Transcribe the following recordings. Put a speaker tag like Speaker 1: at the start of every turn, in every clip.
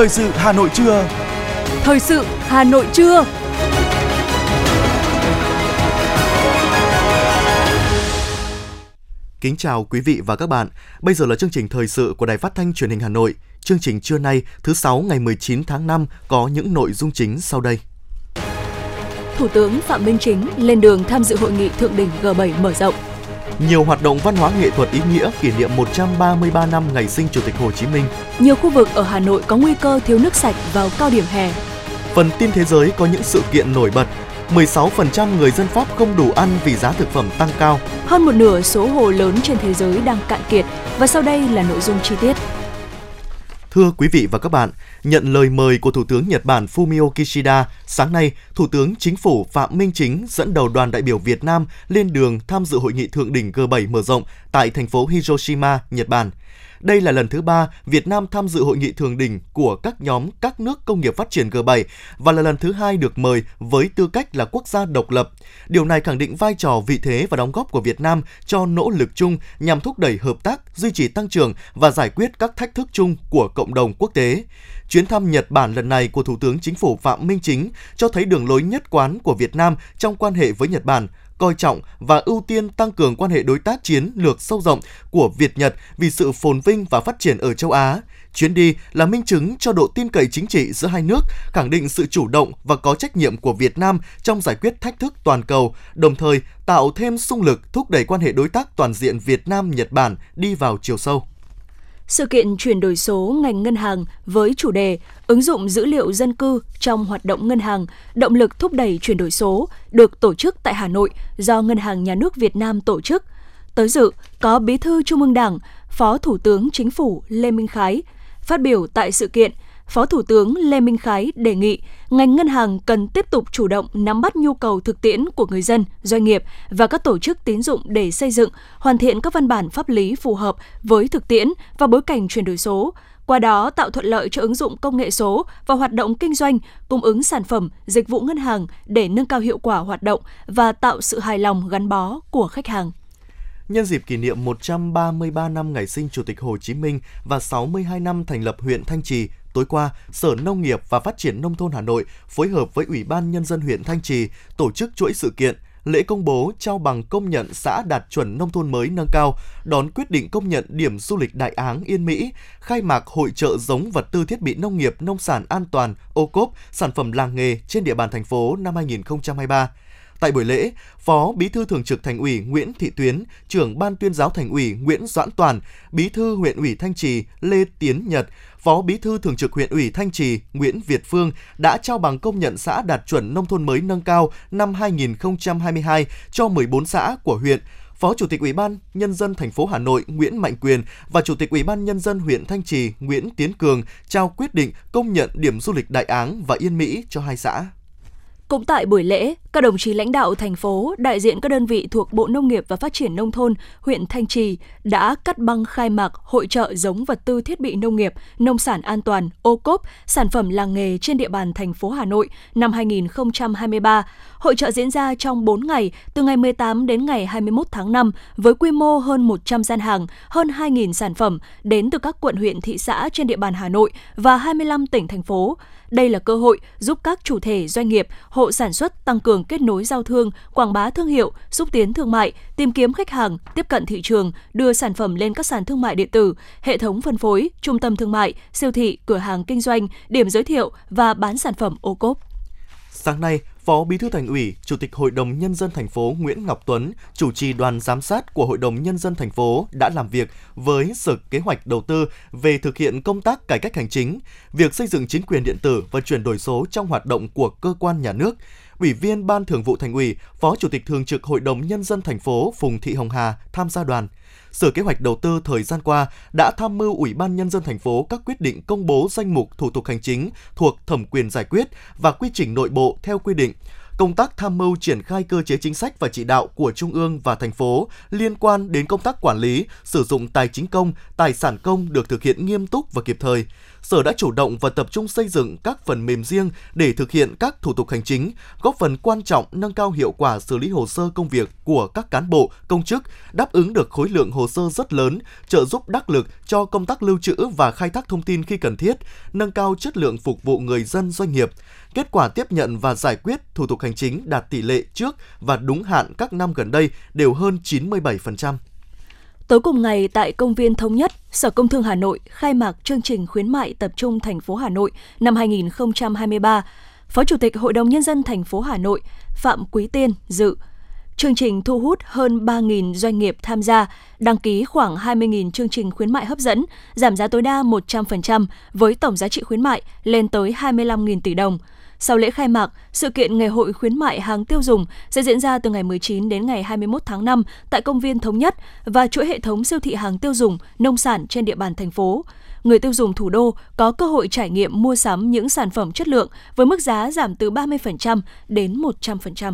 Speaker 1: Thời sự Hà Nội trưa.
Speaker 2: Thời sự Hà Nội trưa.
Speaker 3: Kính chào quý vị và các bạn. Bây giờ là chương trình thời sự của Đài Phát thanh Truyền hình Hà Nội. Chương trình trưa nay, thứ sáu ngày 19 tháng 5 có những nội dung chính sau đây.
Speaker 2: Thủ tướng Phạm Minh Chính lên đường tham dự hội nghị thượng đỉnh G7 mở rộng.
Speaker 3: Nhiều hoạt động văn hóa nghệ thuật ý nghĩa kỷ niệm 133 năm ngày sinh Chủ tịch Hồ Chí Minh.
Speaker 2: Nhiều khu vực ở Hà Nội có nguy cơ thiếu nước sạch vào cao điểm hè.
Speaker 3: Phần tin thế giới có những sự kiện nổi bật. 16% người dân Pháp không đủ ăn vì giá thực phẩm tăng cao.
Speaker 2: Hơn một nửa số hồ lớn trên thế giới đang cạn kiệt và sau đây là nội dung chi tiết.
Speaker 3: Thưa quý vị và các bạn, nhận lời mời của Thủ tướng Nhật Bản Fumio Kishida, sáng nay, Thủ tướng Chính phủ Phạm Minh Chính dẫn đầu đoàn đại biểu Việt Nam lên đường tham dự hội nghị thượng đỉnh G7 mở rộng tại thành phố Hiroshima, Nhật Bản. Đây là lần thứ ba Việt Nam tham dự hội nghị thường đỉnh của các nhóm các nước công nghiệp phát triển G7 và là lần thứ hai được mời với tư cách là quốc gia độc lập. Điều này khẳng định vai trò, vị thế và đóng góp của Việt Nam cho nỗ lực chung nhằm thúc đẩy hợp tác, duy trì tăng trưởng và giải quyết các thách thức chung của cộng đồng quốc tế. Chuyến thăm Nhật Bản lần này của Thủ tướng Chính phủ Phạm Minh Chính cho thấy đường lối nhất quán của Việt Nam trong quan hệ với Nhật Bản, coi trọng và ưu tiên tăng cường quan hệ đối tác chiến lược sâu rộng của Việt Nhật vì sự phồn vinh và phát triển ở châu Á. Chuyến đi là minh chứng cho độ tin cậy chính trị giữa hai nước, khẳng định sự chủ động và có trách nhiệm của Việt Nam trong giải quyết thách thức toàn cầu, đồng thời tạo thêm sung lực thúc đẩy quan hệ đối tác toàn diện Việt Nam Nhật Bản đi vào chiều sâu.
Speaker 2: Sự kiện chuyển đổi số ngành ngân hàng với chủ đề ứng dụng dữ liệu dân cư trong hoạt động ngân hàng, động lực thúc đẩy chuyển đổi số được tổ chức tại Hà Nội do Ngân hàng Nhà nước Việt Nam tổ chức. Tới dự có Bí thư Trung ương Đảng, Phó Thủ tướng Chính phủ Lê Minh Khái. Phát biểu tại sự kiện, Phó Thủ tướng Lê Minh Khái đề nghị ngành ngân hàng cần tiếp tục chủ động nắm bắt nhu cầu thực tiễn của người dân, doanh nghiệp và các tổ chức tín dụng để xây dựng, hoàn thiện các văn bản pháp lý phù hợp với thực tiễn và bối cảnh chuyển đổi số, qua đó tạo thuận lợi cho ứng dụng công nghệ số và hoạt động kinh doanh, cung ứng sản phẩm, dịch vụ ngân hàng để nâng cao hiệu quả hoạt động và tạo sự hài lòng gắn bó của khách hàng.
Speaker 3: Nhân dịp kỷ niệm 133 năm ngày sinh Chủ tịch Hồ Chí Minh và 62 năm thành lập huyện Thanh Trì, Tối qua, Sở Nông nghiệp và Phát triển Nông thôn Hà Nội phối hợp với Ủy ban Nhân dân huyện Thanh Trì tổ chức chuỗi sự kiện lễ công bố trao bằng công nhận xã đạt chuẩn nông thôn mới nâng cao, đón quyết định công nhận điểm du lịch Đại Áng Yên Mỹ, khai mạc hội trợ giống vật tư thiết bị nông nghiệp nông sản an toàn, ô cốp, sản phẩm làng nghề trên địa bàn thành phố năm 2023. Tại buổi lễ, Phó Bí thư Thường trực Thành ủy Nguyễn Thị Tuyến, trưởng Ban tuyên giáo Thành ủy Nguyễn Doãn Toàn, Bí thư huyện ủy Thanh Trì Lê Tiến Nhật, Phó Bí thư Thường trực huyện ủy Thanh Trì Nguyễn Việt Phương đã trao bằng công nhận xã đạt chuẩn nông thôn mới nâng cao năm 2022 cho 14 xã của huyện. Phó Chủ tịch Ủy ban Nhân dân thành phố Hà Nội Nguyễn Mạnh Quyền và Chủ tịch Ủy ban Nhân dân huyện Thanh Trì Nguyễn Tiến Cường trao quyết định công nhận điểm du lịch Đại Áng và Yên Mỹ cho hai xã.
Speaker 2: Cũng tại buổi lễ, các đồng chí lãnh đạo thành phố, đại diện các đơn vị thuộc Bộ Nông nghiệp và Phát triển Nông thôn, huyện Thanh Trì đã cắt băng khai mạc hội trợ giống vật tư thiết bị nông nghiệp, nông sản an toàn, ô cốp, sản phẩm làng nghề trên địa bàn thành phố Hà Nội năm 2023. Hội trợ diễn ra trong 4 ngày, từ ngày 18 đến ngày 21 tháng 5, với quy mô hơn 100 gian hàng, hơn 2.000 sản phẩm đến từ các quận huyện thị xã trên địa bàn Hà Nội và 25 tỉnh thành phố. Đây là cơ hội giúp các chủ thể doanh nghiệp, hộ sản xuất tăng cường kết nối giao thương, quảng bá thương hiệu, xúc tiến thương mại, tìm kiếm khách hàng, tiếp cận thị trường, đưa sản phẩm lên các sàn thương mại điện tử, hệ thống phân phối, trung tâm thương mại, siêu thị, cửa hàng kinh doanh, điểm giới thiệu và bán sản phẩm ô cốp.
Speaker 3: Sáng nay, Phó Bí thư Thành ủy, Chủ tịch Hội đồng nhân dân thành phố Nguyễn Ngọc Tuấn, chủ trì đoàn giám sát của Hội đồng nhân dân thành phố đã làm việc với Sở Kế hoạch Đầu tư về thực hiện công tác cải cách hành chính, việc xây dựng chính quyền điện tử và chuyển đổi số trong hoạt động của cơ quan nhà nước. Ủy viên Ban Thường vụ Thành ủy, Phó Chủ tịch Thường trực Hội đồng nhân dân thành phố Phùng Thị Hồng Hà tham gia đoàn. Sở Kế hoạch Đầu tư thời gian qua đã tham mưu Ủy ban Nhân dân thành phố các quyết định công bố danh mục thủ tục hành chính thuộc thẩm quyền giải quyết và quy trình nội bộ theo quy định công tác tham mưu triển khai cơ chế chính sách và chỉ đạo của Trung ương và thành phố liên quan đến công tác quản lý, sử dụng tài chính công, tài sản công được thực hiện nghiêm túc và kịp thời. Sở đã chủ động và tập trung xây dựng các phần mềm riêng để thực hiện các thủ tục hành chính, góp phần quan trọng nâng cao hiệu quả xử lý hồ sơ công việc của các cán bộ, công chức, đáp ứng được khối lượng hồ sơ rất lớn, trợ giúp đắc lực cho công tác lưu trữ và khai thác thông tin khi cần thiết, nâng cao chất lượng phục vụ người dân doanh nghiệp. Kết quả tiếp nhận và giải quyết thủ tục hành chính đạt tỷ lệ trước và đúng hạn các năm gần đây đều hơn 97%.
Speaker 2: Tối cùng ngày tại công viên Thống Nhất, Sở Công Thương Hà Nội khai mạc chương trình khuyến mại tập trung thành phố Hà Nội năm 2023. Phó Chủ tịch Hội đồng Nhân dân thành phố Hà Nội Phạm Quý Tiên dự. Chương trình thu hút hơn 3.000 doanh nghiệp tham gia, đăng ký khoảng 20.000 chương trình khuyến mại hấp dẫn, giảm giá tối đa 100% với tổng giá trị khuyến mại lên tới 25.000 tỷ đồng – sau lễ khai mạc, sự kiện Ngày hội khuyến mại hàng tiêu dùng sẽ diễn ra từ ngày 19 đến ngày 21 tháng 5 tại công viên Thống Nhất và chuỗi hệ thống siêu thị hàng tiêu dùng, nông sản trên địa bàn thành phố. Người tiêu dùng thủ đô có cơ hội trải nghiệm mua sắm những sản phẩm chất lượng với mức giá giảm từ 30% đến 100%.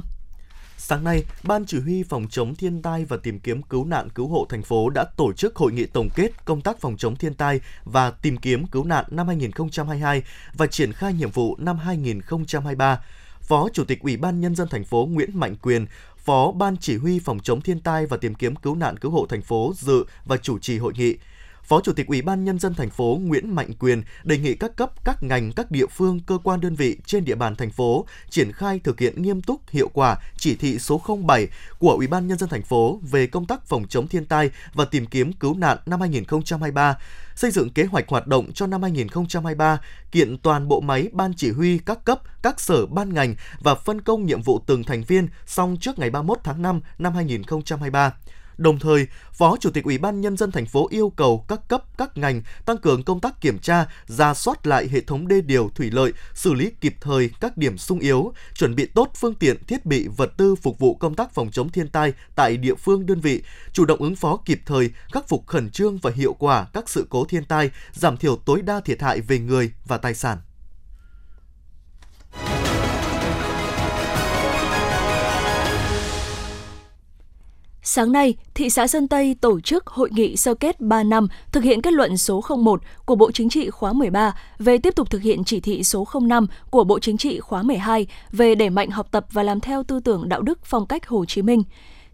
Speaker 3: Sáng nay, Ban Chỉ huy Phòng chống thiên tai và tìm kiếm cứu nạn cứu hộ thành phố đã tổ chức hội nghị tổng kết công tác phòng chống thiên tai và tìm kiếm cứu nạn năm 2022 và triển khai nhiệm vụ năm 2023. Phó Chủ tịch Ủy ban Nhân dân thành phố Nguyễn Mạnh Quyền, Phó Ban Chỉ huy Phòng chống thiên tai và tìm kiếm cứu nạn cứu hộ thành phố dự và chủ trì hội nghị. Phó Chủ tịch Ủy ban Nhân dân thành phố Nguyễn Mạnh Quyền đề nghị các cấp, các ngành, các địa phương, cơ quan đơn vị trên địa bàn thành phố triển khai thực hiện nghiêm túc, hiệu quả chỉ thị số 07 của Ủy ban Nhân dân thành phố về công tác phòng chống thiên tai và tìm kiếm cứu nạn năm 2023 xây dựng kế hoạch hoạt động cho năm 2023, kiện toàn bộ máy ban chỉ huy các cấp, các sở ban ngành và phân công nhiệm vụ từng thành viên xong trước ngày 31 tháng 5 năm 2023. Đồng thời, Phó Chủ tịch Ủy ban Nhân dân thành phố yêu cầu các cấp, các ngành tăng cường công tác kiểm tra, ra soát lại hệ thống đê điều thủy lợi, xử lý kịp thời các điểm sung yếu, chuẩn bị tốt phương tiện, thiết bị, vật tư phục vụ công tác phòng chống thiên tai tại địa phương đơn vị, chủ động ứng phó kịp thời, khắc phục khẩn trương và hiệu quả các sự cố thiên tai, giảm thiểu tối đa thiệt hại về người và tài sản.
Speaker 2: Sáng nay, thị xã Sơn Tây tổ chức hội nghị sơ kết 3 năm thực hiện kết luận số 01 của Bộ Chính trị khóa 13 về tiếp tục thực hiện chỉ thị số 05 của Bộ Chính trị khóa 12 về đẩy mạnh học tập và làm theo tư tưởng đạo đức phong cách Hồ Chí Minh.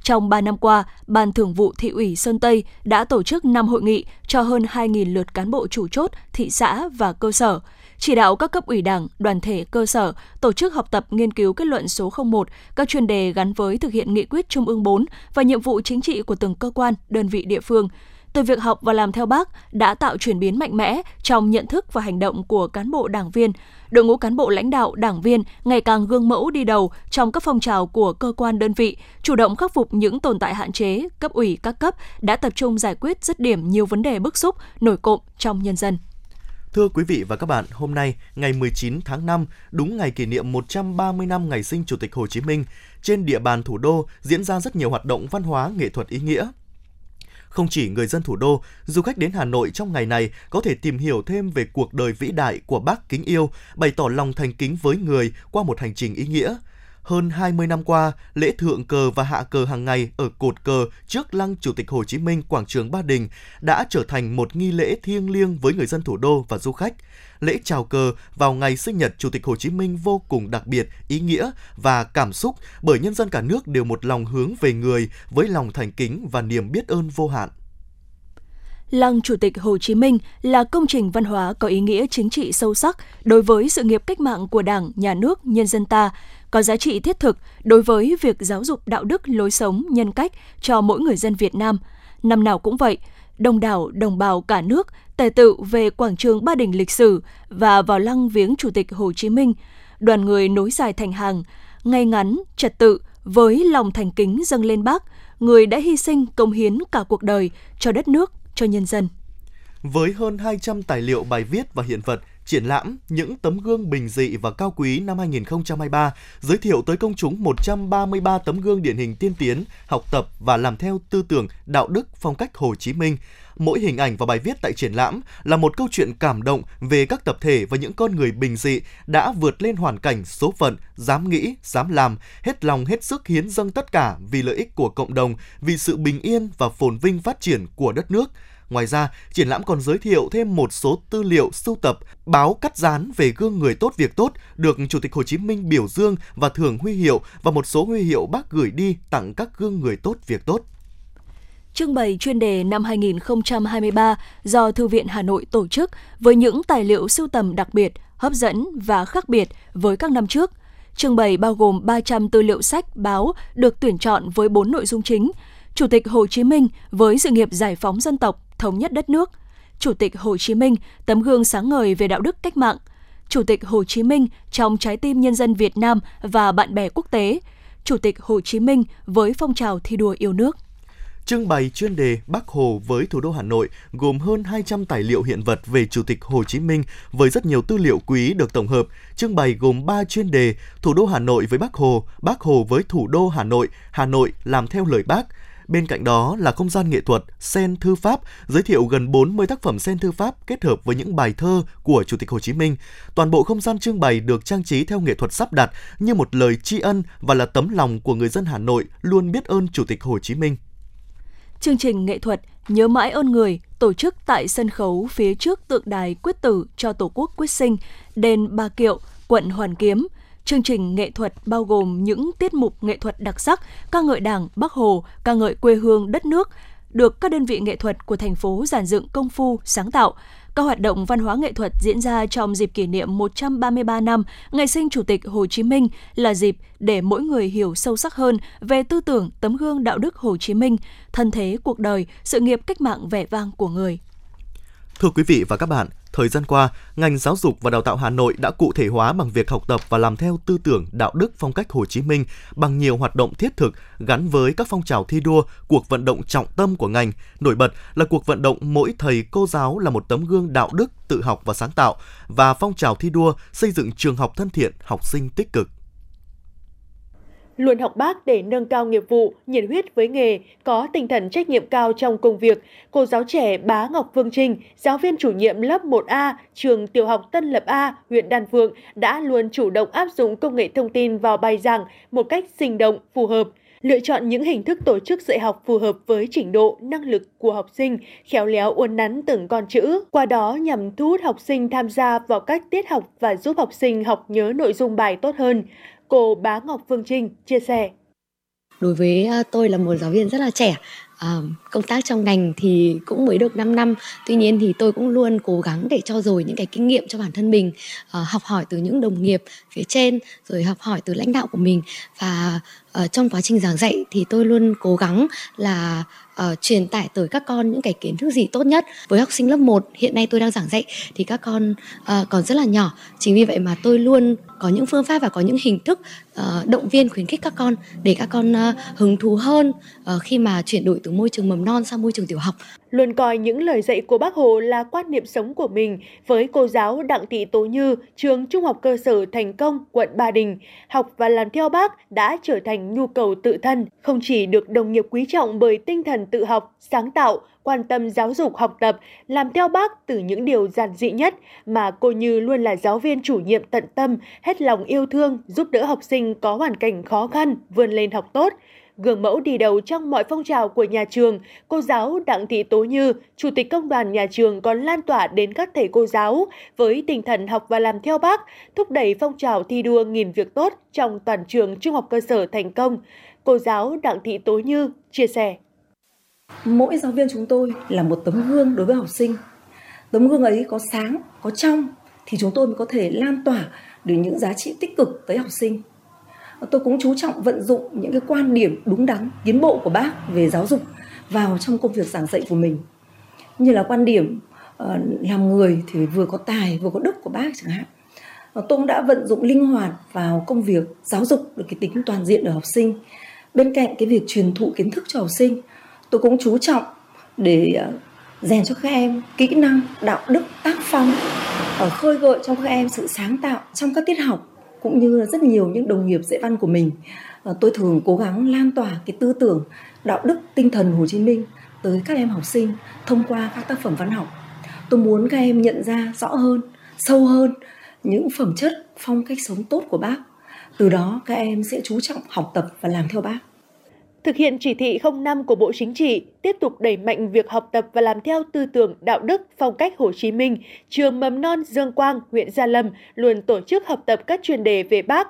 Speaker 2: Trong 3 năm qua, Ban Thường vụ Thị ủy Sơn Tây đã tổ chức 5 hội nghị cho hơn 2.000 lượt cán bộ chủ chốt, thị xã và cơ sở – chỉ đạo các cấp ủy đảng, đoàn thể cơ sở tổ chức học tập nghiên cứu kết luận số 01, các chuyên đề gắn với thực hiện nghị quyết Trung ương 4 và nhiệm vụ chính trị của từng cơ quan, đơn vị địa phương. Từ việc học và làm theo bác đã tạo chuyển biến mạnh mẽ trong nhận thức và hành động của cán bộ đảng viên. Đội ngũ cán bộ lãnh đạo, đảng viên ngày càng gương mẫu đi đầu trong các phong trào của cơ quan đơn vị, chủ động khắc phục những tồn tại hạn chế, cấp ủy các cấp đã tập trung giải quyết dứt điểm nhiều vấn đề bức xúc, nổi cộm trong nhân dân.
Speaker 3: Thưa quý vị và các bạn, hôm nay, ngày 19 tháng 5, đúng ngày kỷ niệm 130 năm ngày sinh Chủ tịch Hồ Chí Minh, trên địa bàn thủ đô diễn ra rất nhiều hoạt động văn hóa nghệ thuật ý nghĩa. Không chỉ người dân thủ đô, du khách đến Hà Nội trong ngày này có thể tìm hiểu thêm về cuộc đời vĩ đại của bác kính yêu, bày tỏ lòng thành kính với người qua một hành trình ý nghĩa – hơn 20 năm qua, lễ thượng cờ và hạ cờ hàng ngày ở cột cờ trước lăng Chủ tịch Hồ Chí Minh quảng trường Ba Đình đã trở thành một nghi lễ thiêng liêng với người dân thủ đô và du khách. Lễ chào cờ vào ngày sinh nhật Chủ tịch Hồ Chí Minh vô cùng đặc biệt, ý nghĩa và cảm xúc bởi nhân dân cả nước đều một lòng hướng về người với lòng thành kính và niềm biết ơn vô hạn.
Speaker 2: Lăng Chủ tịch Hồ Chí Minh là công trình văn hóa có ý nghĩa chính trị sâu sắc đối với sự nghiệp cách mạng của Đảng, Nhà nước, nhân dân ta, có giá trị thiết thực đối với việc giáo dục đạo đức lối sống, nhân cách cho mỗi người dân Việt Nam. Năm nào cũng vậy, đông đảo đồng bào cả nước tề tự về quảng trường Ba Đình lịch sử và vào lăng viếng Chủ tịch Hồ Chí Minh. Đoàn người nối dài thành hàng, ngay ngắn, trật tự, với lòng thành kính dâng lên bác, người đã hy sinh công hiến cả cuộc đời cho đất nước, cho nhân dân.
Speaker 3: Với hơn 200 tài liệu bài viết và hiện vật, triển lãm những tấm gương bình dị và cao quý năm 2023 giới thiệu tới công chúng 133 tấm gương điển hình tiên tiến, học tập và làm theo tư tưởng đạo đức phong cách Hồ Chí Minh. Mỗi hình ảnh và bài viết tại triển lãm là một câu chuyện cảm động về các tập thể và những con người bình dị đã vượt lên hoàn cảnh số phận, dám nghĩ, dám làm, hết lòng hết sức hiến dâng tất cả vì lợi ích của cộng đồng, vì sự bình yên và phồn vinh phát triển của đất nước – Ngoài ra, triển lãm còn giới thiệu thêm một số tư liệu sưu tập, báo cắt dán về gương người tốt việc tốt được Chủ tịch Hồ Chí Minh biểu dương và thưởng huy hiệu và một số huy hiệu bác gửi đi tặng các gương người tốt việc tốt.
Speaker 2: Trưng bày chuyên đề năm 2023 do Thư viện Hà Nội tổ chức với những tài liệu sưu tầm đặc biệt, hấp dẫn và khác biệt với các năm trước. Trưng bày bao gồm 300 tư liệu sách, báo được tuyển chọn với 4 nội dung chính. Chủ tịch Hồ Chí Minh với sự nghiệp giải phóng dân tộc, thống nhất đất nước. Chủ tịch Hồ Chí Minh tấm gương sáng ngời về đạo đức cách mạng. Chủ tịch Hồ Chí Minh trong trái tim nhân dân Việt Nam và bạn bè quốc tế. Chủ tịch Hồ Chí Minh với phong trào thi đua yêu nước.
Speaker 3: Trưng bày chuyên đề Bắc Hồ với thủ đô Hà Nội gồm hơn 200 tài liệu hiện vật về Chủ tịch Hồ Chí Minh với rất nhiều tư liệu quý được tổng hợp. Trưng bày gồm 3 chuyên đề Thủ đô Hà Nội với Bắc Hồ, Bắc Hồ với thủ đô Hà Nội, Hà Nội làm theo lời Bác, Bên cạnh đó là không gian nghệ thuật Sen Thư Pháp, giới thiệu gần 40 tác phẩm Sen Thư Pháp kết hợp với những bài thơ của Chủ tịch Hồ Chí Minh. Toàn bộ không gian trưng bày được trang trí theo nghệ thuật sắp đặt như một lời tri ân và là tấm lòng của người dân Hà Nội luôn biết ơn Chủ tịch Hồ Chí Minh.
Speaker 2: Chương trình nghệ thuật Nhớ mãi ơn người tổ chức tại sân khấu phía trước tượng đài quyết tử cho Tổ quốc quyết sinh, đền Ba Kiệu, quận Hoàn Kiếm. Chương trình nghệ thuật bao gồm những tiết mục nghệ thuật đặc sắc, ca ngợi Đảng, Bắc Hồ, ca ngợi quê hương đất nước, được các đơn vị nghệ thuật của thành phố giản dựng công phu, sáng tạo. Các hoạt động văn hóa nghệ thuật diễn ra trong dịp kỷ niệm 133 năm ngày sinh Chủ tịch Hồ Chí Minh là dịp để mỗi người hiểu sâu sắc hơn về tư tưởng tấm gương đạo đức Hồ Chí Minh, thân thế cuộc đời, sự nghiệp cách mạng vẻ vang của người.
Speaker 3: Thưa quý vị và các bạn, Thời gian qua, ngành giáo dục và đào tạo Hà Nội đã cụ thể hóa bằng việc học tập và làm theo tư tưởng đạo đức phong cách Hồ Chí Minh bằng nhiều hoạt động thiết thực gắn với các phong trào thi đua, cuộc vận động trọng tâm của ngành. Nổi bật là cuộc vận động mỗi thầy cô giáo là một tấm gương đạo đức, tự học và sáng tạo và phong trào thi đua xây dựng trường học thân thiện, học sinh tích cực
Speaker 1: luôn học bác để nâng cao nghiệp vụ, nhiệt huyết với nghề, có tinh thần trách nhiệm cao trong công việc. Cô giáo trẻ Bá Ngọc Phương Trinh, giáo viên chủ nhiệm lớp 1A, trường tiểu học Tân Lập A, huyện Đan Phượng đã luôn chủ động áp dụng công nghệ thông tin vào bài giảng một cách sinh động, phù hợp lựa chọn những hình thức tổ chức dạy học phù hợp với trình độ, năng lực của học sinh, khéo léo uốn nắn từng con chữ, qua đó nhằm thu hút học sinh tham gia vào các tiết học và giúp học sinh học nhớ nội dung bài tốt hơn. Cô Bá Ngọc Phương Trinh chia sẻ.
Speaker 4: Đối với à, tôi là một giáo viên rất là trẻ, à, công tác trong ngành thì cũng mới được 5 năm tuy nhiên thì tôi cũng luôn cố gắng để cho rồi những cái kinh nghiệm cho bản thân mình à, học hỏi từ những đồng nghiệp phía trên rồi học hỏi từ lãnh đạo của mình và uh, trong quá trình giảng dạy thì tôi luôn cố gắng là uh, truyền tải tới các con những cái kiến thức gì tốt nhất. Với học sinh lớp 1 hiện nay tôi đang giảng dạy thì các con uh, còn rất là nhỏ. Chính vì vậy mà tôi luôn có những phương pháp và có những hình thức uh, động viên khuyến khích các con để các con uh, hứng thú hơn uh, khi mà chuyển đổi từ môi trường mầm non sang môi trường tiểu học
Speaker 1: luôn coi những lời dạy của bác Hồ là quan niệm sống của mình với cô giáo Đặng Thị Tố Như, trường Trung học cơ sở Thành Công, quận Ba Đình. Học và làm theo bác đã trở thành nhu cầu tự thân, không chỉ được đồng nghiệp quý trọng bởi tinh thần tự học, sáng tạo, quan tâm giáo dục học tập, làm theo bác từ những điều giản dị nhất mà cô Như luôn là giáo viên chủ nhiệm tận tâm, hết lòng yêu thương, giúp đỡ học sinh có hoàn cảnh khó khăn, vươn lên học tốt. Gương mẫu đi đầu trong mọi phong trào của nhà trường, cô giáo Đặng Thị Tố Như, Chủ tịch Công đoàn nhà trường còn lan tỏa đến các thầy cô giáo với tinh thần học và làm theo bác, thúc đẩy phong trào thi đua nghìn việc tốt trong toàn trường trung học cơ sở thành công. Cô giáo Đặng Thị Tố Như chia sẻ.
Speaker 5: Mỗi giáo viên chúng tôi là một tấm gương đối với học sinh. Tấm gương ấy có sáng, có trong thì chúng tôi mới có thể lan tỏa được những giá trị tích cực tới học sinh tôi cũng chú trọng vận dụng những cái quan điểm đúng đắn, tiến bộ của bác về giáo dục vào trong công việc giảng dạy của mình. Như là quan điểm ờ, làm người thì vừa có tài, vừa có đức của bác chẳng hạn. Tôi cũng đã vận dụng linh hoạt vào công việc giáo dục được cái tính toàn diện ở học sinh. Bên cạnh cái việc truyền thụ kiến thức cho học sinh, tôi cũng chú trọng để ờ, rèn cho các em kỹ năng, đạo đức, tác phong ở khơi gợi cho các em sự sáng tạo trong các tiết học cũng như rất nhiều những đồng nghiệp dạy văn của mình. Ờ, tôi thường cố gắng lan tỏa cái tư tưởng, đạo đức, tinh thần Hồ Chí Minh tới các em học sinh thông qua các tác phẩm văn học. Tôi muốn các em nhận ra rõ hơn, sâu hơn những phẩm chất, phong cách sống tốt của bác. Từ đó các em sẽ chú trọng học tập và làm theo bác
Speaker 1: thực hiện chỉ thị 05 của Bộ Chính trị, tiếp tục đẩy mạnh việc học tập và làm theo tư tưởng đạo đức phong cách Hồ Chí Minh, trường mầm non Dương Quang, huyện Gia Lâm luôn tổ chức học tập các chuyên đề về Bác.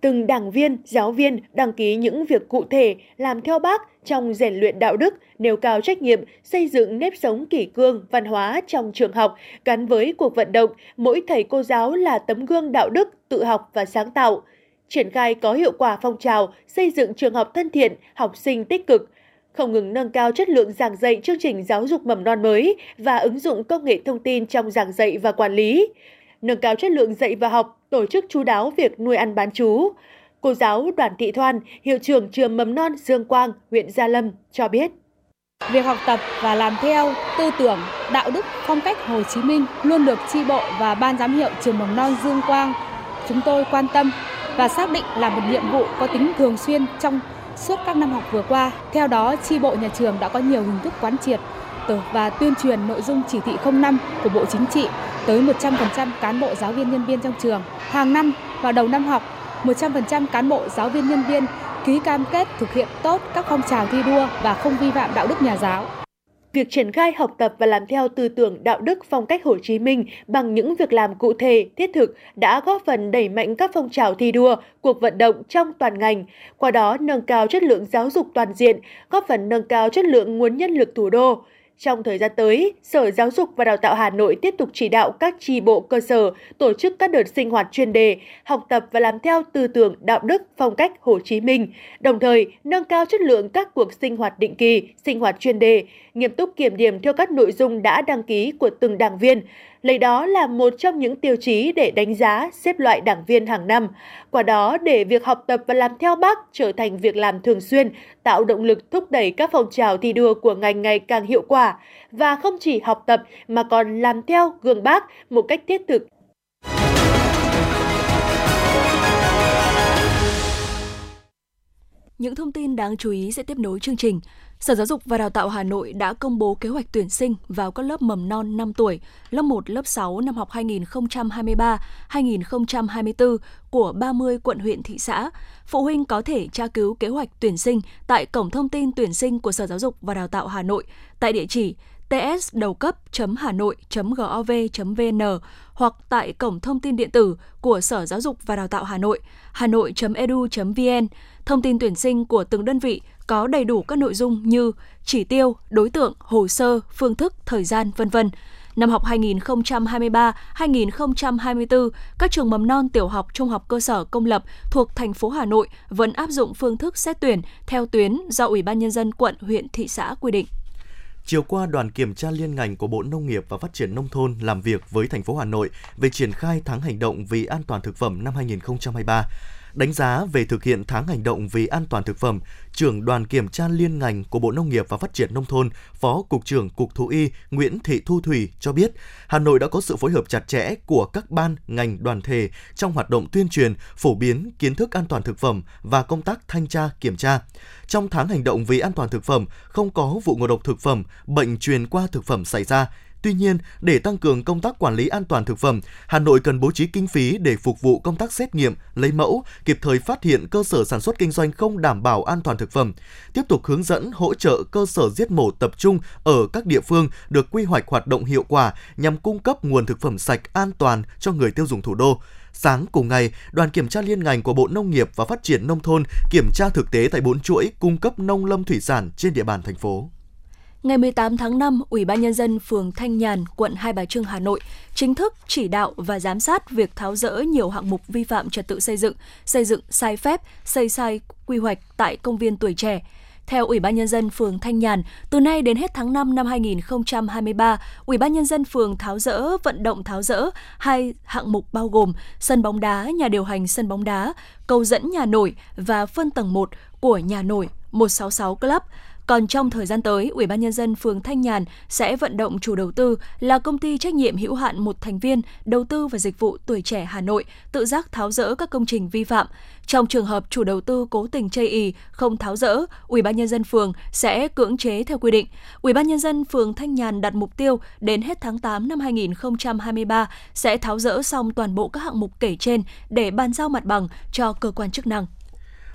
Speaker 1: Từng đảng viên, giáo viên đăng ký những việc cụ thể làm theo Bác trong rèn luyện đạo đức, nêu cao trách nhiệm, xây dựng nếp sống kỷ cương, văn hóa trong trường học, gắn với cuộc vận động, mỗi thầy cô giáo là tấm gương đạo đức, tự học và sáng tạo – triển khai có hiệu quả phong trào xây dựng trường học thân thiện, học sinh tích cực, không ngừng nâng cao chất lượng giảng dạy chương trình giáo dục mầm non mới và ứng dụng công nghệ thông tin trong giảng dạy và quản lý, nâng cao chất lượng dạy và học, tổ chức chú đáo việc nuôi ăn bán chú. Cô giáo Đoàn Thị Thoan, hiệu trưởng trường mầm non Dương Quang, huyện Gia Lâm cho biết.
Speaker 6: Việc học tập và làm theo tư tưởng, đạo đức, phong cách Hồ Chí Minh luôn được tri bộ và ban giám hiệu trường mầm non Dương Quang chúng tôi quan tâm và xác định là một nhiệm vụ có tính thường xuyên trong suốt các năm học vừa qua. Theo đó, tri bộ nhà trường đã có nhiều hình thức quán triệt và tuyên truyền nội dung chỉ thị 05 của Bộ Chính trị tới 100% cán bộ giáo viên nhân viên trong trường. Hàng năm vào đầu năm học, 100% cán bộ giáo viên nhân viên ký cam kết thực hiện tốt các phong trào thi đua và không vi phạm đạo đức nhà giáo.
Speaker 1: Việc triển khai học tập và làm theo tư tưởng đạo đức phong cách Hồ Chí Minh bằng những việc làm cụ thể, thiết thực đã góp phần đẩy mạnh các phong trào thi đua, cuộc vận động trong toàn ngành, qua đó nâng cao chất lượng giáo dục toàn diện, góp phần nâng cao chất lượng nguồn nhân lực thủ đô. Trong thời gian tới, Sở Giáo dục và Đào tạo Hà Nội tiếp tục chỉ đạo các tri bộ cơ sở tổ chức các đợt sinh hoạt chuyên đề, học tập và làm theo tư tưởng đạo đức phong cách Hồ Chí Minh, đồng thời nâng cao chất lượng các cuộc sinh hoạt định kỳ, sinh hoạt chuyên đề, nghiêm túc kiểm điểm theo các nội dung đã đăng ký của từng đảng viên, lấy đó là một trong những tiêu chí để đánh giá, xếp loại đảng viên hàng năm. Qua đó, để việc học tập và làm theo bác trở thành việc làm thường xuyên, tạo động lực thúc đẩy các phong trào thi đua của ngành ngày càng hiệu quả. Và không chỉ học tập mà còn làm theo gương bác một cách thiết thực
Speaker 2: Những thông tin đáng chú ý sẽ tiếp nối chương trình. Sở Giáo dục và Đào tạo Hà Nội đã công bố kế hoạch tuyển sinh vào các lớp mầm non 5 tuổi, lớp 1, lớp 6 năm học 2023-2024 của 30 quận huyện thị xã. Phụ huynh có thể tra cứu kế hoạch tuyển sinh tại cổng thông tin tuyển sinh của Sở Giáo dục và Đào tạo Hà Nội tại địa chỉ ts đầu cấp.hà nội.gov.vn hoặc tại cổng thông tin điện tử của Sở Giáo dục và Đào tạo Hà Nội, hà nội.edu.vn. Thông tin tuyển sinh của từng đơn vị có đầy đủ các nội dung như chỉ tiêu, đối tượng, hồ sơ, phương thức, thời gian, vân vân. Năm học 2023-2024, các trường mầm non tiểu học, trung học cơ sở công lập thuộc thành phố Hà Nội vẫn áp dụng phương thức xét tuyển theo tuyến do Ủy ban nhân dân quận, huyện, thị xã quy định.
Speaker 3: Chiều qua, đoàn kiểm tra liên ngành của Bộ Nông nghiệp và Phát triển Nông thôn làm việc với thành phố Hà Nội về triển khai tháng hành động vì an toàn thực phẩm năm 2023. Đánh giá về thực hiện tháng hành động vì an toàn thực phẩm, trưởng đoàn kiểm tra liên ngành của Bộ Nông nghiệp và Phát triển Nông thôn, Phó Cục trưởng Cục Thú y Nguyễn Thị Thu Thủy cho biết, Hà Nội đã có sự phối hợp chặt chẽ của các ban, ngành, đoàn thể trong hoạt động tuyên truyền, phổ biến kiến thức an toàn thực phẩm và công tác thanh tra, kiểm tra. Trong tháng hành động vì an toàn thực phẩm, không có vụ ngộ độc thực phẩm, bệnh truyền qua thực phẩm xảy ra, Tuy nhiên, để tăng cường công tác quản lý an toàn thực phẩm, Hà Nội cần bố trí kinh phí để phục vụ công tác xét nghiệm, lấy mẫu, kịp thời phát hiện cơ sở sản xuất kinh doanh không đảm bảo an toàn thực phẩm, tiếp tục hướng dẫn hỗ trợ cơ sở giết mổ tập trung ở các địa phương được quy hoạch hoạt động hiệu quả nhằm cung cấp nguồn thực phẩm sạch an toàn cho người tiêu dùng thủ đô. Sáng cùng ngày, đoàn kiểm tra liên ngành của Bộ Nông nghiệp và Phát triển Nông thôn kiểm tra thực tế tại bốn chuỗi cung cấp nông lâm thủy sản trên địa bàn thành phố.
Speaker 2: Ngày 18 tháng 5, Ủy ban Nhân dân phường Thanh Nhàn, quận Hai Bà Trưng, Hà Nội chính thức chỉ đạo và giám sát việc tháo rỡ nhiều hạng mục vi phạm trật tự xây dựng, xây dựng sai phép, xây sai quy hoạch tại công viên tuổi trẻ. Theo Ủy ban nhân dân phường Thanh Nhàn, từ nay đến hết tháng 5 năm 2023, Ủy ban nhân dân phường tháo rỡ vận động tháo rỡ hai hạng mục bao gồm sân bóng đá, nhà điều hành sân bóng đá, cầu dẫn nhà nổi và phân tầng 1 của nhà nổi 166 Club còn trong thời gian tới, Ủy ban nhân dân phường Thanh Nhàn sẽ vận động chủ đầu tư là công ty trách nhiệm hữu hạn một thành viên đầu tư và dịch vụ tuổi trẻ Hà Nội tự giác tháo rỡ các công trình vi phạm. Trong trường hợp chủ đầu tư cố tình chây ì không tháo rỡ, Ủy ban nhân dân phường sẽ cưỡng chế theo quy định. Ủy ban nhân dân phường Thanh Nhàn đặt mục tiêu đến hết tháng 8 năm 2023 sẽ tháo rỡ xong toàn bộ các hạng mục kể trên để bàn giao mặt bằng cho cơ quan chức năng.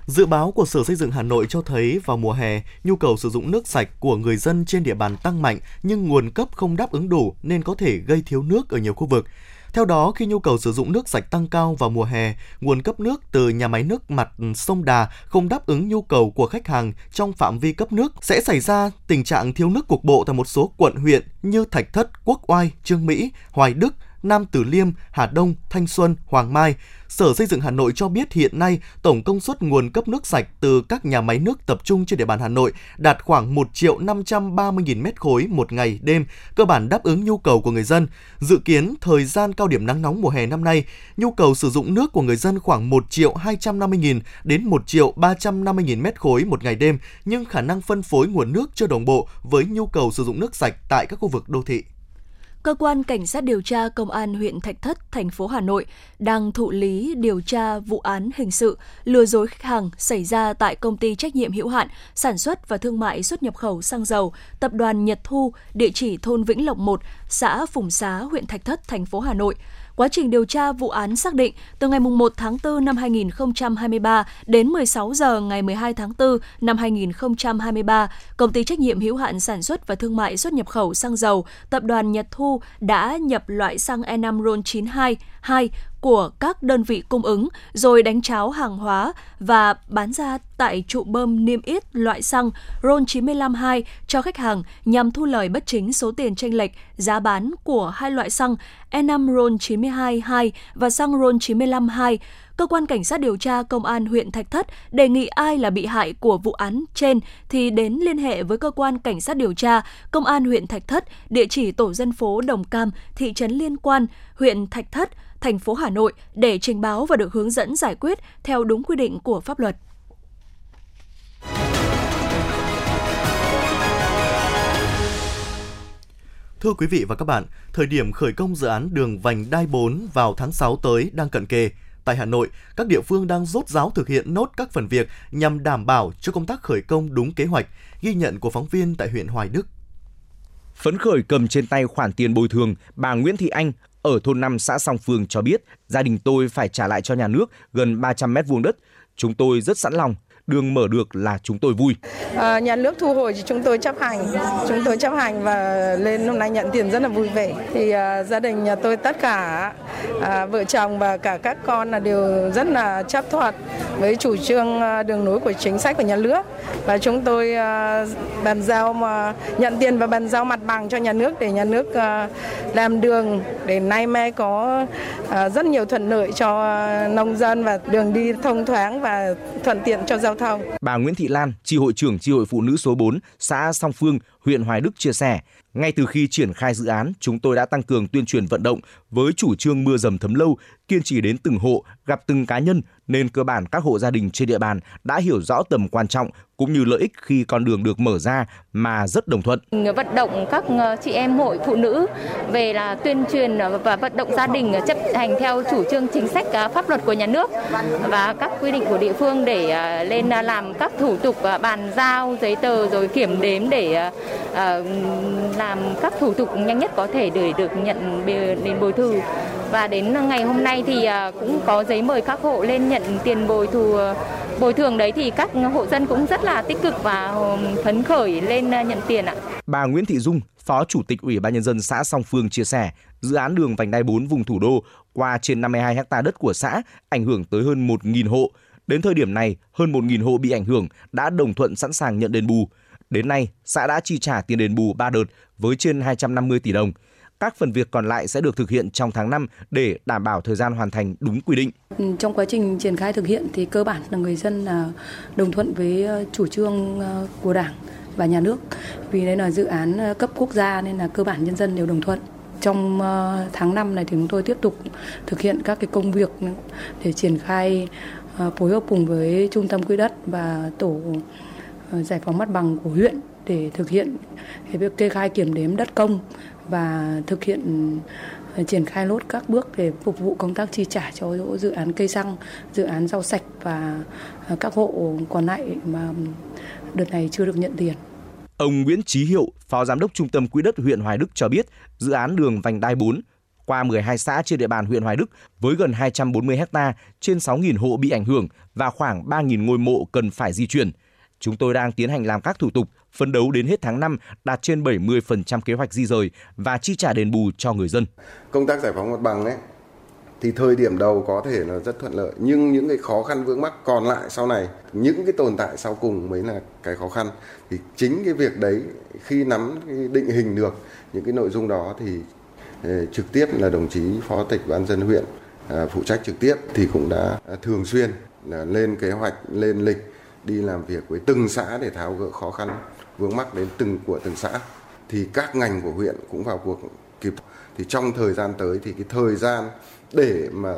Speaker 3: Dự báo của Sở Xây dựng Hà Nội cho thấy vào mùa hè, nhu cầu sử dụng nước sạch của người dân trên địa bàn tăng mạnh nhưng nguồn cấp không đáp ứng đủ nên có thể gây thiếu nước ở nhiều khu vực. Theo đó, khi nhu cầu sử dụng nước sạch tăng cao vào mùa hè, nguồn cấp nước từ nhà máy nước mặt sông Đà không đáp ứng nhu cầu của khách hàng trong phạm vi cấp nước sẽ xảy ra tình trạng thiếu nước cục bộ tại một số quận huyện như Thạch Thất, Quốc Oai, Trương Mỹ, Hoài Đức, Nam Từ Liêm, Hà Đông, Thanh Xuân, Hoàng Mai. Sở Xây dựng Hà Nội cho biết hiện nay tổng công suất nguồn cấp nước sạch từ các nhà máy nước tập trung trên địa bàn Hà Nội đạt khoảng 1 triệu 530 nghìn mét khối một ngày đêm, cơ bản đáp ứng nhu cầu của người dân. Dự kiến thời gian cao điểm nắng nóng mùa hè năm nay, nhu cầu sử dụng nước của người dân khoảng 1 triệu 250 nghìn đến 1 triệu 350 nghìn mét khối một ngày đêm, nhưng khả năng phân phối nguồn nước chưa đồng bộ với nhu cầu sử dụng nước sạch tại các khu vực đô thị.
Speaker 2: Cơ quan Cảnh sát điều tra Công an huyện Thạch Thất, thành phố Hà Nội đang thụ lý điều tra vụ án hình sự lừa dối khách hàng xảy ra tại công ty trách nhiệm hữu hạn sản xuất và thương mại xuất nhập khẩu xăng dầu, tập đoàn Nhật Thu, địa chỉ thôn Vĩnh Lộc 1, xã Phùng Xá, huyện Thạch Thất, thành phố Hà Nội. Quá trình điều tra vụ án xác định, từ ngày 1 tháng 4 năm 2023 đến 16 giờ ngày 12 tháng 4 năm 2023, công ty trách nhiệm hữu hạn sản xuất và thương mại xuất nhập khẩu xăng dầu, tập đoàn Nhật Thu đã nhập loại xăng E5 RON 92 2 của các đơn vị cung ứng rồi đánh cháo hàng hóa và bán ra tại trụ bơm niêm yết loại xăng RON 95 cho khách hàng nhằm thu lời bất chính số tiền tranh lệch giá bán của hai loại xăng E5 RON 92 2 và xăng RON 95 2 cơ quan cảnh sát điều tra công an huyện Thạch Thất đề nghị ai là bị hại của vụ án trên thì đến liên hệ với cơ quan cảnh sát điều tra công an huyện Thạch Thất, địa chỉ tổ dân phố Đồng Cam, thị trấn Liên Quan, huyện Thạch Thất, thành phố Hà Nội để trình báo và được hướng dẫn giải quyết theo đúng quy định của pháp luật.
Speaker 3: Thưa quý vị và các bạn, thời điểm khởi công dự án đường vành đai 4 vào tháng 6 tới đang cận kề. Tại Hà Nội, các địa phương đang rốt ráo thực hiện nốt các phần việc nhằm đảm bảo cho công tác khởi công đúng kế hoạch, ghi nhận của phóng viên tại huyện Hoài Đức.
Speaker 7: Phấn khởi cầm trên tay khoản tiền bồi thường, bà Nguyễn Thị Anh ở thôn 5 xã Song Phương cho biết, gia đình tôi phải trả lại cho nhà nước gần 300 mét vuông đất. Chúng tôi rất sẵn lòng đường mở được là chúng tôi vui.
Speaker 8: À, nhà nước thu hồi thì chúng tôi chấp hành, chúng tôi chấp hành và lên hôm nay nhận tiền rất là vui vẻ. Thì à, gia đình nhà tôi tất cả à, vợ chồng và cả các con là đều rất là chấp thuận với chủ trương đường nối của chính sách của nhà nước và chúng tôi à, bàn giao mà nhận tiền và bàn giao mặt bằng cho nhà nước để nhà nước à, làm đường để nay mai có à, rất nhiều thuận lợi cho nông dân và đường đi thông thoáng và thuận tiện cho giao thông.
Speaker 7: Bà Nguyễn Thị Lan, tri hội trưởng tri hội phụ nữ số 4, xã Song Phương, huyện Hoài Đức chia sẻ, ngay từ khi triển khai dự án, chúng tôi đã tăng cường tuyên truyền vận động với chủ trương mưa dầm thấm lâu, kiên trì đến từng hộ, gặp từng cá nhân nên cơ bản các hộ gia đình trên địa bàn đã hiểu rõ tầm quan trọng cũng như lợi ích khi con đường được mở ra mà rất đồng thuận.
Speaker 9: Vận động các ờ, chị em hội phụ nữ về là tuyên truyền và vận động gia đình chấp hành theo chủ trương chính sách ờ, pháp luật của nhà nước và các quy định của địa phương để ờ, lên làm các thủ tục bàn giao giấy tờ rồi kiểm đếm để làm các thủ tục nhanh nhất có thể để được nhận đền bồi thường và đến ngày hôm nay thì à, cũng có giấy mời các hộ lên nhận tiền bồi thường à, bồi thường đấy thì các hộ dân cũng rất là tích cực và à, phấn khởi lên nhận tiền ạ.
Speaker 7: Bà Nguyễn Thị Dung, Phó Chủ tịch Ủy ban nhân dân xã Song Phương chia sẻ, dự án đường vành đai 4 vùng thủ đô qua trên 52 ha đất của xã ảnh hưởng tới hơn 1.000 hộ. Đến thời điểm này, hơn 1.000 hộ bị ảnh hưởng đã đồng thuận sẵn sàng nhận đền bù. Đến nay, xã đã chi trả tiền đền bù 3 đợt với trên 250 tỷ đồng. Các phần việc còn lại sẽ được thực hiện trong tháng 5 để đảm bảo thời gian hoàn thành đúng quy định.
Speaker 10: Ừ, trong quá trình triển khai thực hiện thì cơ bản là người dân là đồng thuận với ờ, chủ trương ờ, của Đảng và nhà nước. Vì đây là dự án ờ, cấp quốc gia nên là cơ bản nhân dân đều đồng thuận. Trong tháng 5 này thì chúng tôi tiếp tục thực hiện các cái công việc để triển khai phối hợp cùng với Trung tâm Quỹ đất và tổ giải phóng mặt bằng của huyện để thực hiện việc kê khai kiểm đếm đất công và thực hiện ờ, triển khai lốt các bước để phục vụ công tác chi trả cho dự án cây xăng, dự án rau sạch và ờ, các hộ còn lại mà đợt này chưa được nhận tiền.
Speaker 7: Ông Nguyễn Chí Hiệu, Phó Giám đốc Trung tâm Quỹ đất huyện Hoài Đức cho biết, dự án đường vành đai 4 qua 12 xã trên địa bàn huyện Hoài Đức với gần 240 ha trên 6.000 hộ bị ảnh hưởng và khoảng 3.000 ngôi mộ cần phải di chuyển. Chúng tôi đang tiến hành làm các thủ tục, phấn đấu đến hết tháng 5 đạt trên 70% kế hoạch di rời và chi trả đền bù cho người dân.
Speaker 11: Công tác giải phóng mặt bằng ấy, thì thời điểm đầu có thể là rất thuận lợi, nhưng những cái khó khăn vướng mắc còn lại sau này, những cái tồn tại sau cùng mới là cái khó khăn thì chính cái việc đấy, khi nắm cái định hình được những cái nội dung đó thì ờ, trực tiếp là đồng chí phó tịch ban dân huyện ờ, phụ trách trực tiếp thì cũng đã thường xuyên là lên kế hoạch, lên lịch đi làm việc với từng xã để tháo gỡ khó khăn vướng mắc đến từng của từng xã thì các ngành của huyện cũng vào cuộc kịp thì trong thời gian tới thì cái thời gian để mà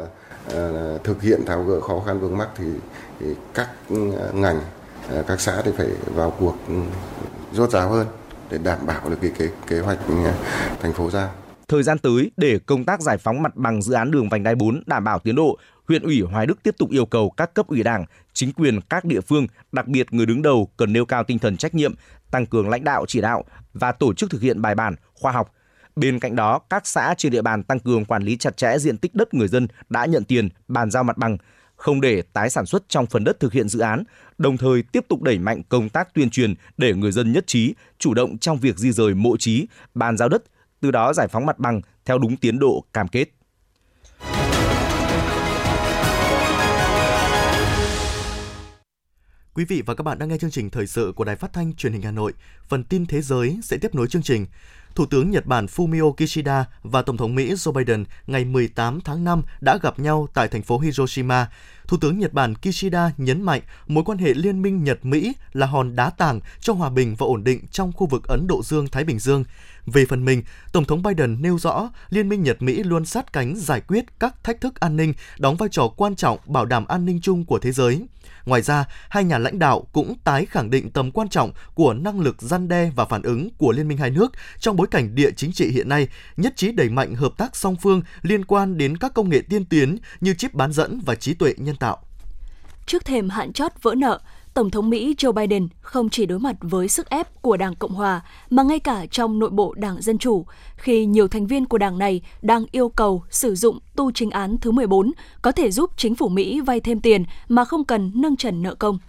Speaker 11: uh, thực hiện tháo gỡ khó khăn vướng mắc thì, thì các ừ, ngành uh, các xã thì phải vào cuộc ừ, rốt ráo hơn để đảm bảo được cái kế, kế hoạch ừ, thành phố giao.
Speaker 7: Thời gian tới để công tác giải phóng mặt bằng dự án đường vành đai 4 đảm bảo tiến độ, huyện ủy Hoài Đức tiếp tục yêu cầu các cấp ủy Đảng, chính quyền các địa phương, đặc biệt người đứng đầu cần nêu cao tinh thần trách nhiệm, tăng cường lãnh đạo chỉ đạo và tổ chức thực hiện bài bản, khoa học, Bên cạnh đó, các xã trên địa bàn tăng cường quản lý chặt chẽ diện tích đất người dân đã nhận tiền, bàn giao mặt bằng, không để tái sản xuất trong phần đất thực hiện dự án, đồng thời tiếp tục đẩy mạnh công tác tuyên truyền để người dân nhất trí, chủ động trong việc di rời mộ trí, bàn giao đất, từ đó giải phóng mặt bằng theo đúng tiến độ cam kết.
Speaker 3: Quý vị và các bạn đang nghe chương trình thời sự của Đài Phát thanh Truyền hình Hà Nội. Phần tin thế giới sẽ tiếp nối chương trình. Thủ tướng Nhật Bản Fumio Kishida và Tổng thống Mỹ Joe Biden ngày 18 tháng 5 đã gặp nhau tại thành phố Hiroshima. Thủ tướng Nhật Bản Kishida nhấn mạnh mối quan hệ liên minh Nhật-Mỹ là hòn đá tảng cho hòa bình và ổn định trong khu vực Ấn Độ Dương-Thái Bình Dương. Về phần mình, Tổng thống Biden nêu rõ Liên minh Nhật-Mỹ luôn sát cánh giải quyết các thách thức an ninh, đóng vai trò quan trọng bảo đảm an ninh chung của thế giới. Ngoài ra, hai nhà lãnh đạo cũng tái khẳng định tầm quan trọng của năng lực gian đe và phản ứng của liên minh hai nước trong bối cảnh địa chính trị hiện nay, nhất trí đẩy mạnh hợp tác song phương liên quan đến các công nghệ tiên tiến như chip bán dẫn và trí tuệ nhân tạo.
Speaker 2: Trước thềm hạn chót vỡ nợ, Tổng thống Mỹ Joe Biden không chỉ đối mặt với sức ép của Đảng Cộng Hòa mà ngay cả trong nội bộ Đảng Dân Chủ, khi nhiều thành viên của đảng này đang yêu cầu sử dụng tu chính án thứ 14 có thể giúp chính phủ Mỹ vay thêm tiền mà không cần nâng trần nợ công.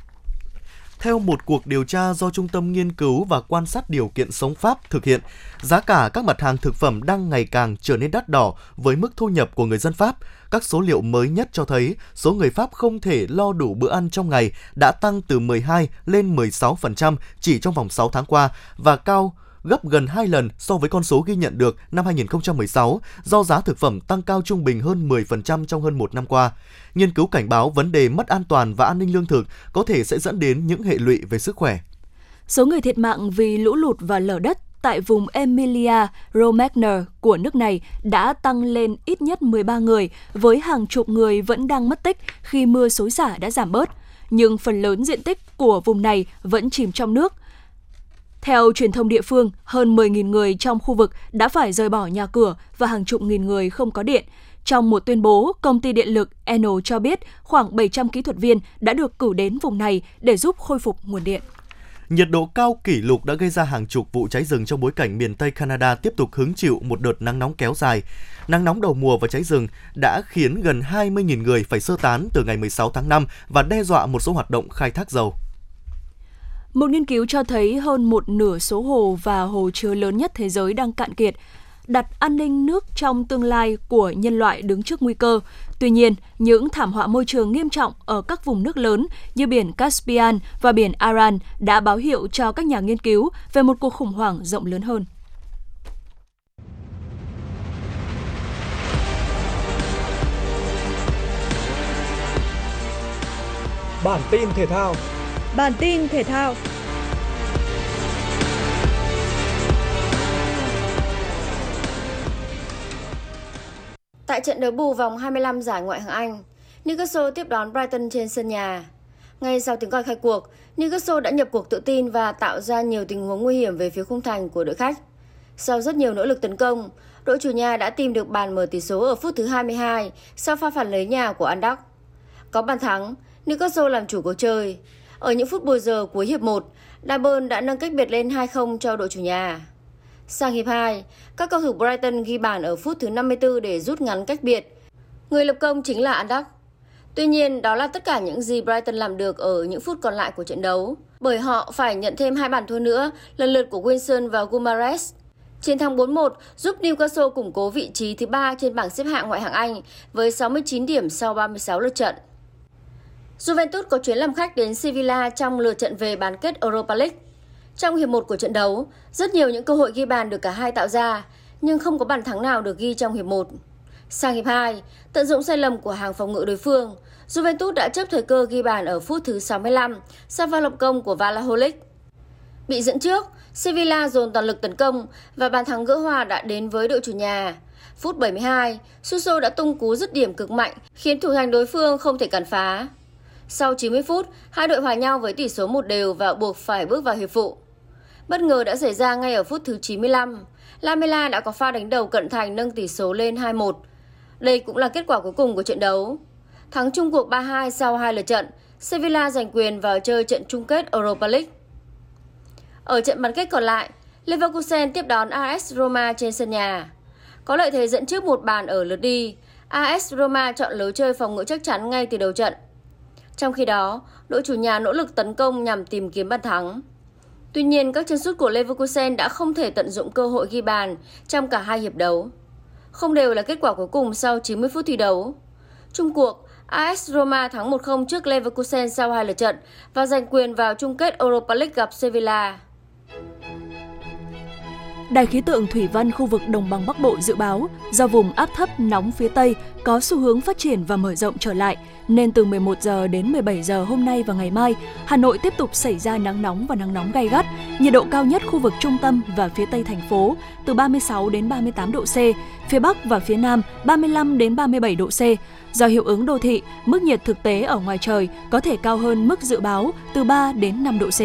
Speaker 3: Theo một cuộc điều tra do Trung tâm Nghiên cứu và Quan sát Điều kiện Sống Pháp thực hiện, giá cả các mặt hàng thực phẩm đang ngày càng trở nên đắt đỏ với mức thu nhập của người dân Pháp. Các số liệu mới nhất cho thấy số người Pháp không thể lo đủ bữa ăn trong ngày đã tăng từ 12 lên 16% chỉ trong vòng 6 tháng qua và cao gấp gần 2 lần so với con số ghi nhận được năm 2016 do giá thực phẩm tăng cao trung bình hơn 10% trong hơn một năm qua. Nghiên cứu cảnh báo vấn đề mất an toàn và an ninh lương thực có thể sẽ dẫn đến những hệ lụy về sức khỏe.
Speaker 2: Số người thiệt mạng vì lũ lụt và lở đất tại vùng Emilia Romagna của nước này đã tăng lên ít nhất 13 người, với hàng chục người vẫn đang mất tích khi mưa xối xả đã giảm bớt. Nhưng phần lớn diện tích của vùng này vẫn chìm trong nước, theo truyền thông địa phương, hơn 10.000 người trong khu vực đã phải rời bỏ nhà cửa và hàng chục nghìn người không có điện. Trong một tuyên bố, công ty điện lực Enel cho biết khoảng 700 kỹ thuật viên đã được cử đến vùng này để giúp khôi phục nguồn điện.
Speaker 3: Nhiệt độ cao kỷ lục đã gây ra hàng chục vụ cháy rừng trong bối cảnh miền Tây Canada tiếp tục hứng chịu một đợt nắng nóng kéo dài. Nắng nóng đầu mùa và cháy rừng đã khiến gần 20.000 người phải sơ tán từ ngày 16 tháng 5 và đe dọa một số hoạt động khai thác dầu.
Speaker 2: Một nghiên cứu cho thấy hơn một nửa số hồ và hồ chứa lớn nhất thế giới đang cạn kiệt, đặt an ninh nước trong tương lai của nhân loại đứng trước nguy cơ. Tuy nhiên, những thảm họa môi trường nghiêm trọng ở các vùng nước lớn như biển Caspian và biển Aran đã báo hiệu cho các nhà nghiên cứu về một cuộc khủng hoảng rộng lớn hơn.
Speaker 12: Bản tin thể thao
Speaker 13: Bản tin thể thao Tại trận đấu bù vòng 25 giải Ngoại hạng Anh, Newcastle tiếp đón Brighton trên sân nhà. Ngay sau tiếng còi khai cuộc, Newcastle đã nhập cuộc tự tin và tạo ra nhiều tình huống nguy hiểm về phía khung thành của đội khách. Sau rất nhiều nỗ lực tấn công, đội chủ nhà đã tìm được bàn mở tỷ số ở phút thứ 22 sau pha phản lưới nhà của Andock. Có bàn thắng, Newcastle làm chủ cuộc chơi. Ở những phút bồi giờ cuối hiệp 1, Daburn đã nâng cách biệt lên 2-0 cho đội chủ nhà. Sang hiệp 2, các cầu thủ Brighton ghi bàn ở phút thứ 54 để rút ngắn cách biệt. Người lập công chính là Andak. Tuy nhiên, đó là tất cả những gì Brighton làm được ở những phút còn lại của trận đấu, bởi họ phải nhận thêm hai bàn thua nữa, lần lượt của Wilson và Gumares. Chiến thắng 4-1 giúp Newcastle củng cố vị trí thứ ba trên bảng xếp hạng ngoại hạng Anh với 69 điểm sau 36 lượt trận. Juventus có chuyến làm khách đến Sevilla trong lượt trận về bán kết Europa League. Trong hiệp 1 của trận đấu, rất nhiều những cơ hội ghi bàn được cả hai tạo ra, nhưng không có bàn thắng nào được ghi trong hiệp 1. Sang hiệp 2, tận dụng sai lầm của hàng phòng ngự đối phương, Juventus đã chấp thời cơ ghi bàn ở phút thứ 65 sau pha lập công của Vlahovic. Bị dẫn trước, Sevilla dồn toàn lực tấn công và bàn thắng gỡ hòa đã đến với đội chủ nhà. Phút 72, Suso đã tung cú dứt điểm cực mạnh khiến thủ thành đối phương không thể cản phá. Sau 90 phút, hai đội hòa nhau với tỷ số một đều và buộc phải bước vào hiệp phụ. Bất ngờ đã xảy ra ngay ở phút thứ 95. Lamela đã có pha đánh đầu cận thành nâng tỷ số lên 2-1. Đây cũng là kết quả cuối cùng của trận đấu. Thắng chung cuộc 3-2 sau hai lượt trận, Sevilla giành quyền vào chơi trận chung kết Europa League. Ở trận bán kết còn lại, Leverkusen tiếp đón AS Roma trên sân nhà. Có lợi thế dẫn trước một bàn ở lượt đi, AS Roma chọn lối chơi phòng ngự chắc chắn ngay từ đầu trận. Trong khi đó, đội chủ nhà nỗ lực tấn công nhằm tìm kiếm bàn thắng. Tuy nhiên, các chân sút của Leverkusen đã không thể tận dụng cơ hội ghi bàn trong cả hai hiệp đấu. Không đều là kết quả cuối cùng sau 90 phút thi đấu. Trung cuộc, AS Roma thắng 1-0 trước Leverkusen sau hai lượt trận và giành quyền vào chung kết Europa League gặp Sevilla.
Speaker 2: Đài khí tượng thủy văn khu vực đồng bằng Bắc Bộ dự báo do vùng áp thấp nóng phía Tây có xu hướng phát triển và mở rộng trở lại, nên từ 11 giờ đến 17 giờ hôm nay và ngày mai, Hà Nội tiếp tục xảy ra nắng nóng và nắng nóng gay gắt. Nhiệt độ cao nhất khu vực trung tâm và phía Tây thành phố từ 36 đến 38 độ C, phía Bắc và phía Nam 35 đến 37 độ C. Do hiệu ứng đô thị, mức nhiệt thực tế ở ngoài trời có thể cao hơn mức dự báo từ 3 đến 5 độ C.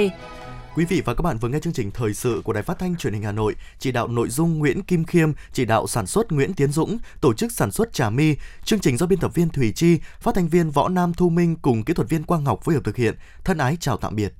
Speaker 3: Quý vị và các bạn vừa nghe chương trình thời sự của Đài Phát thanh Truyền hình Hà Nội, chỉ đạo nội dung Nguyễn Kim Khiêm, chỉ đạo sản xuất Nguyễn Tiến Dũng, tổ chức sản xuất Trà Mi, chương trình do biên tập viên Thủy Chi, phát thanh viên Võ Nam Thu Minh cùng kỹ thuật viên Quang Ngọc phối hợp thực hiện. Thân ái chào tạm biệt.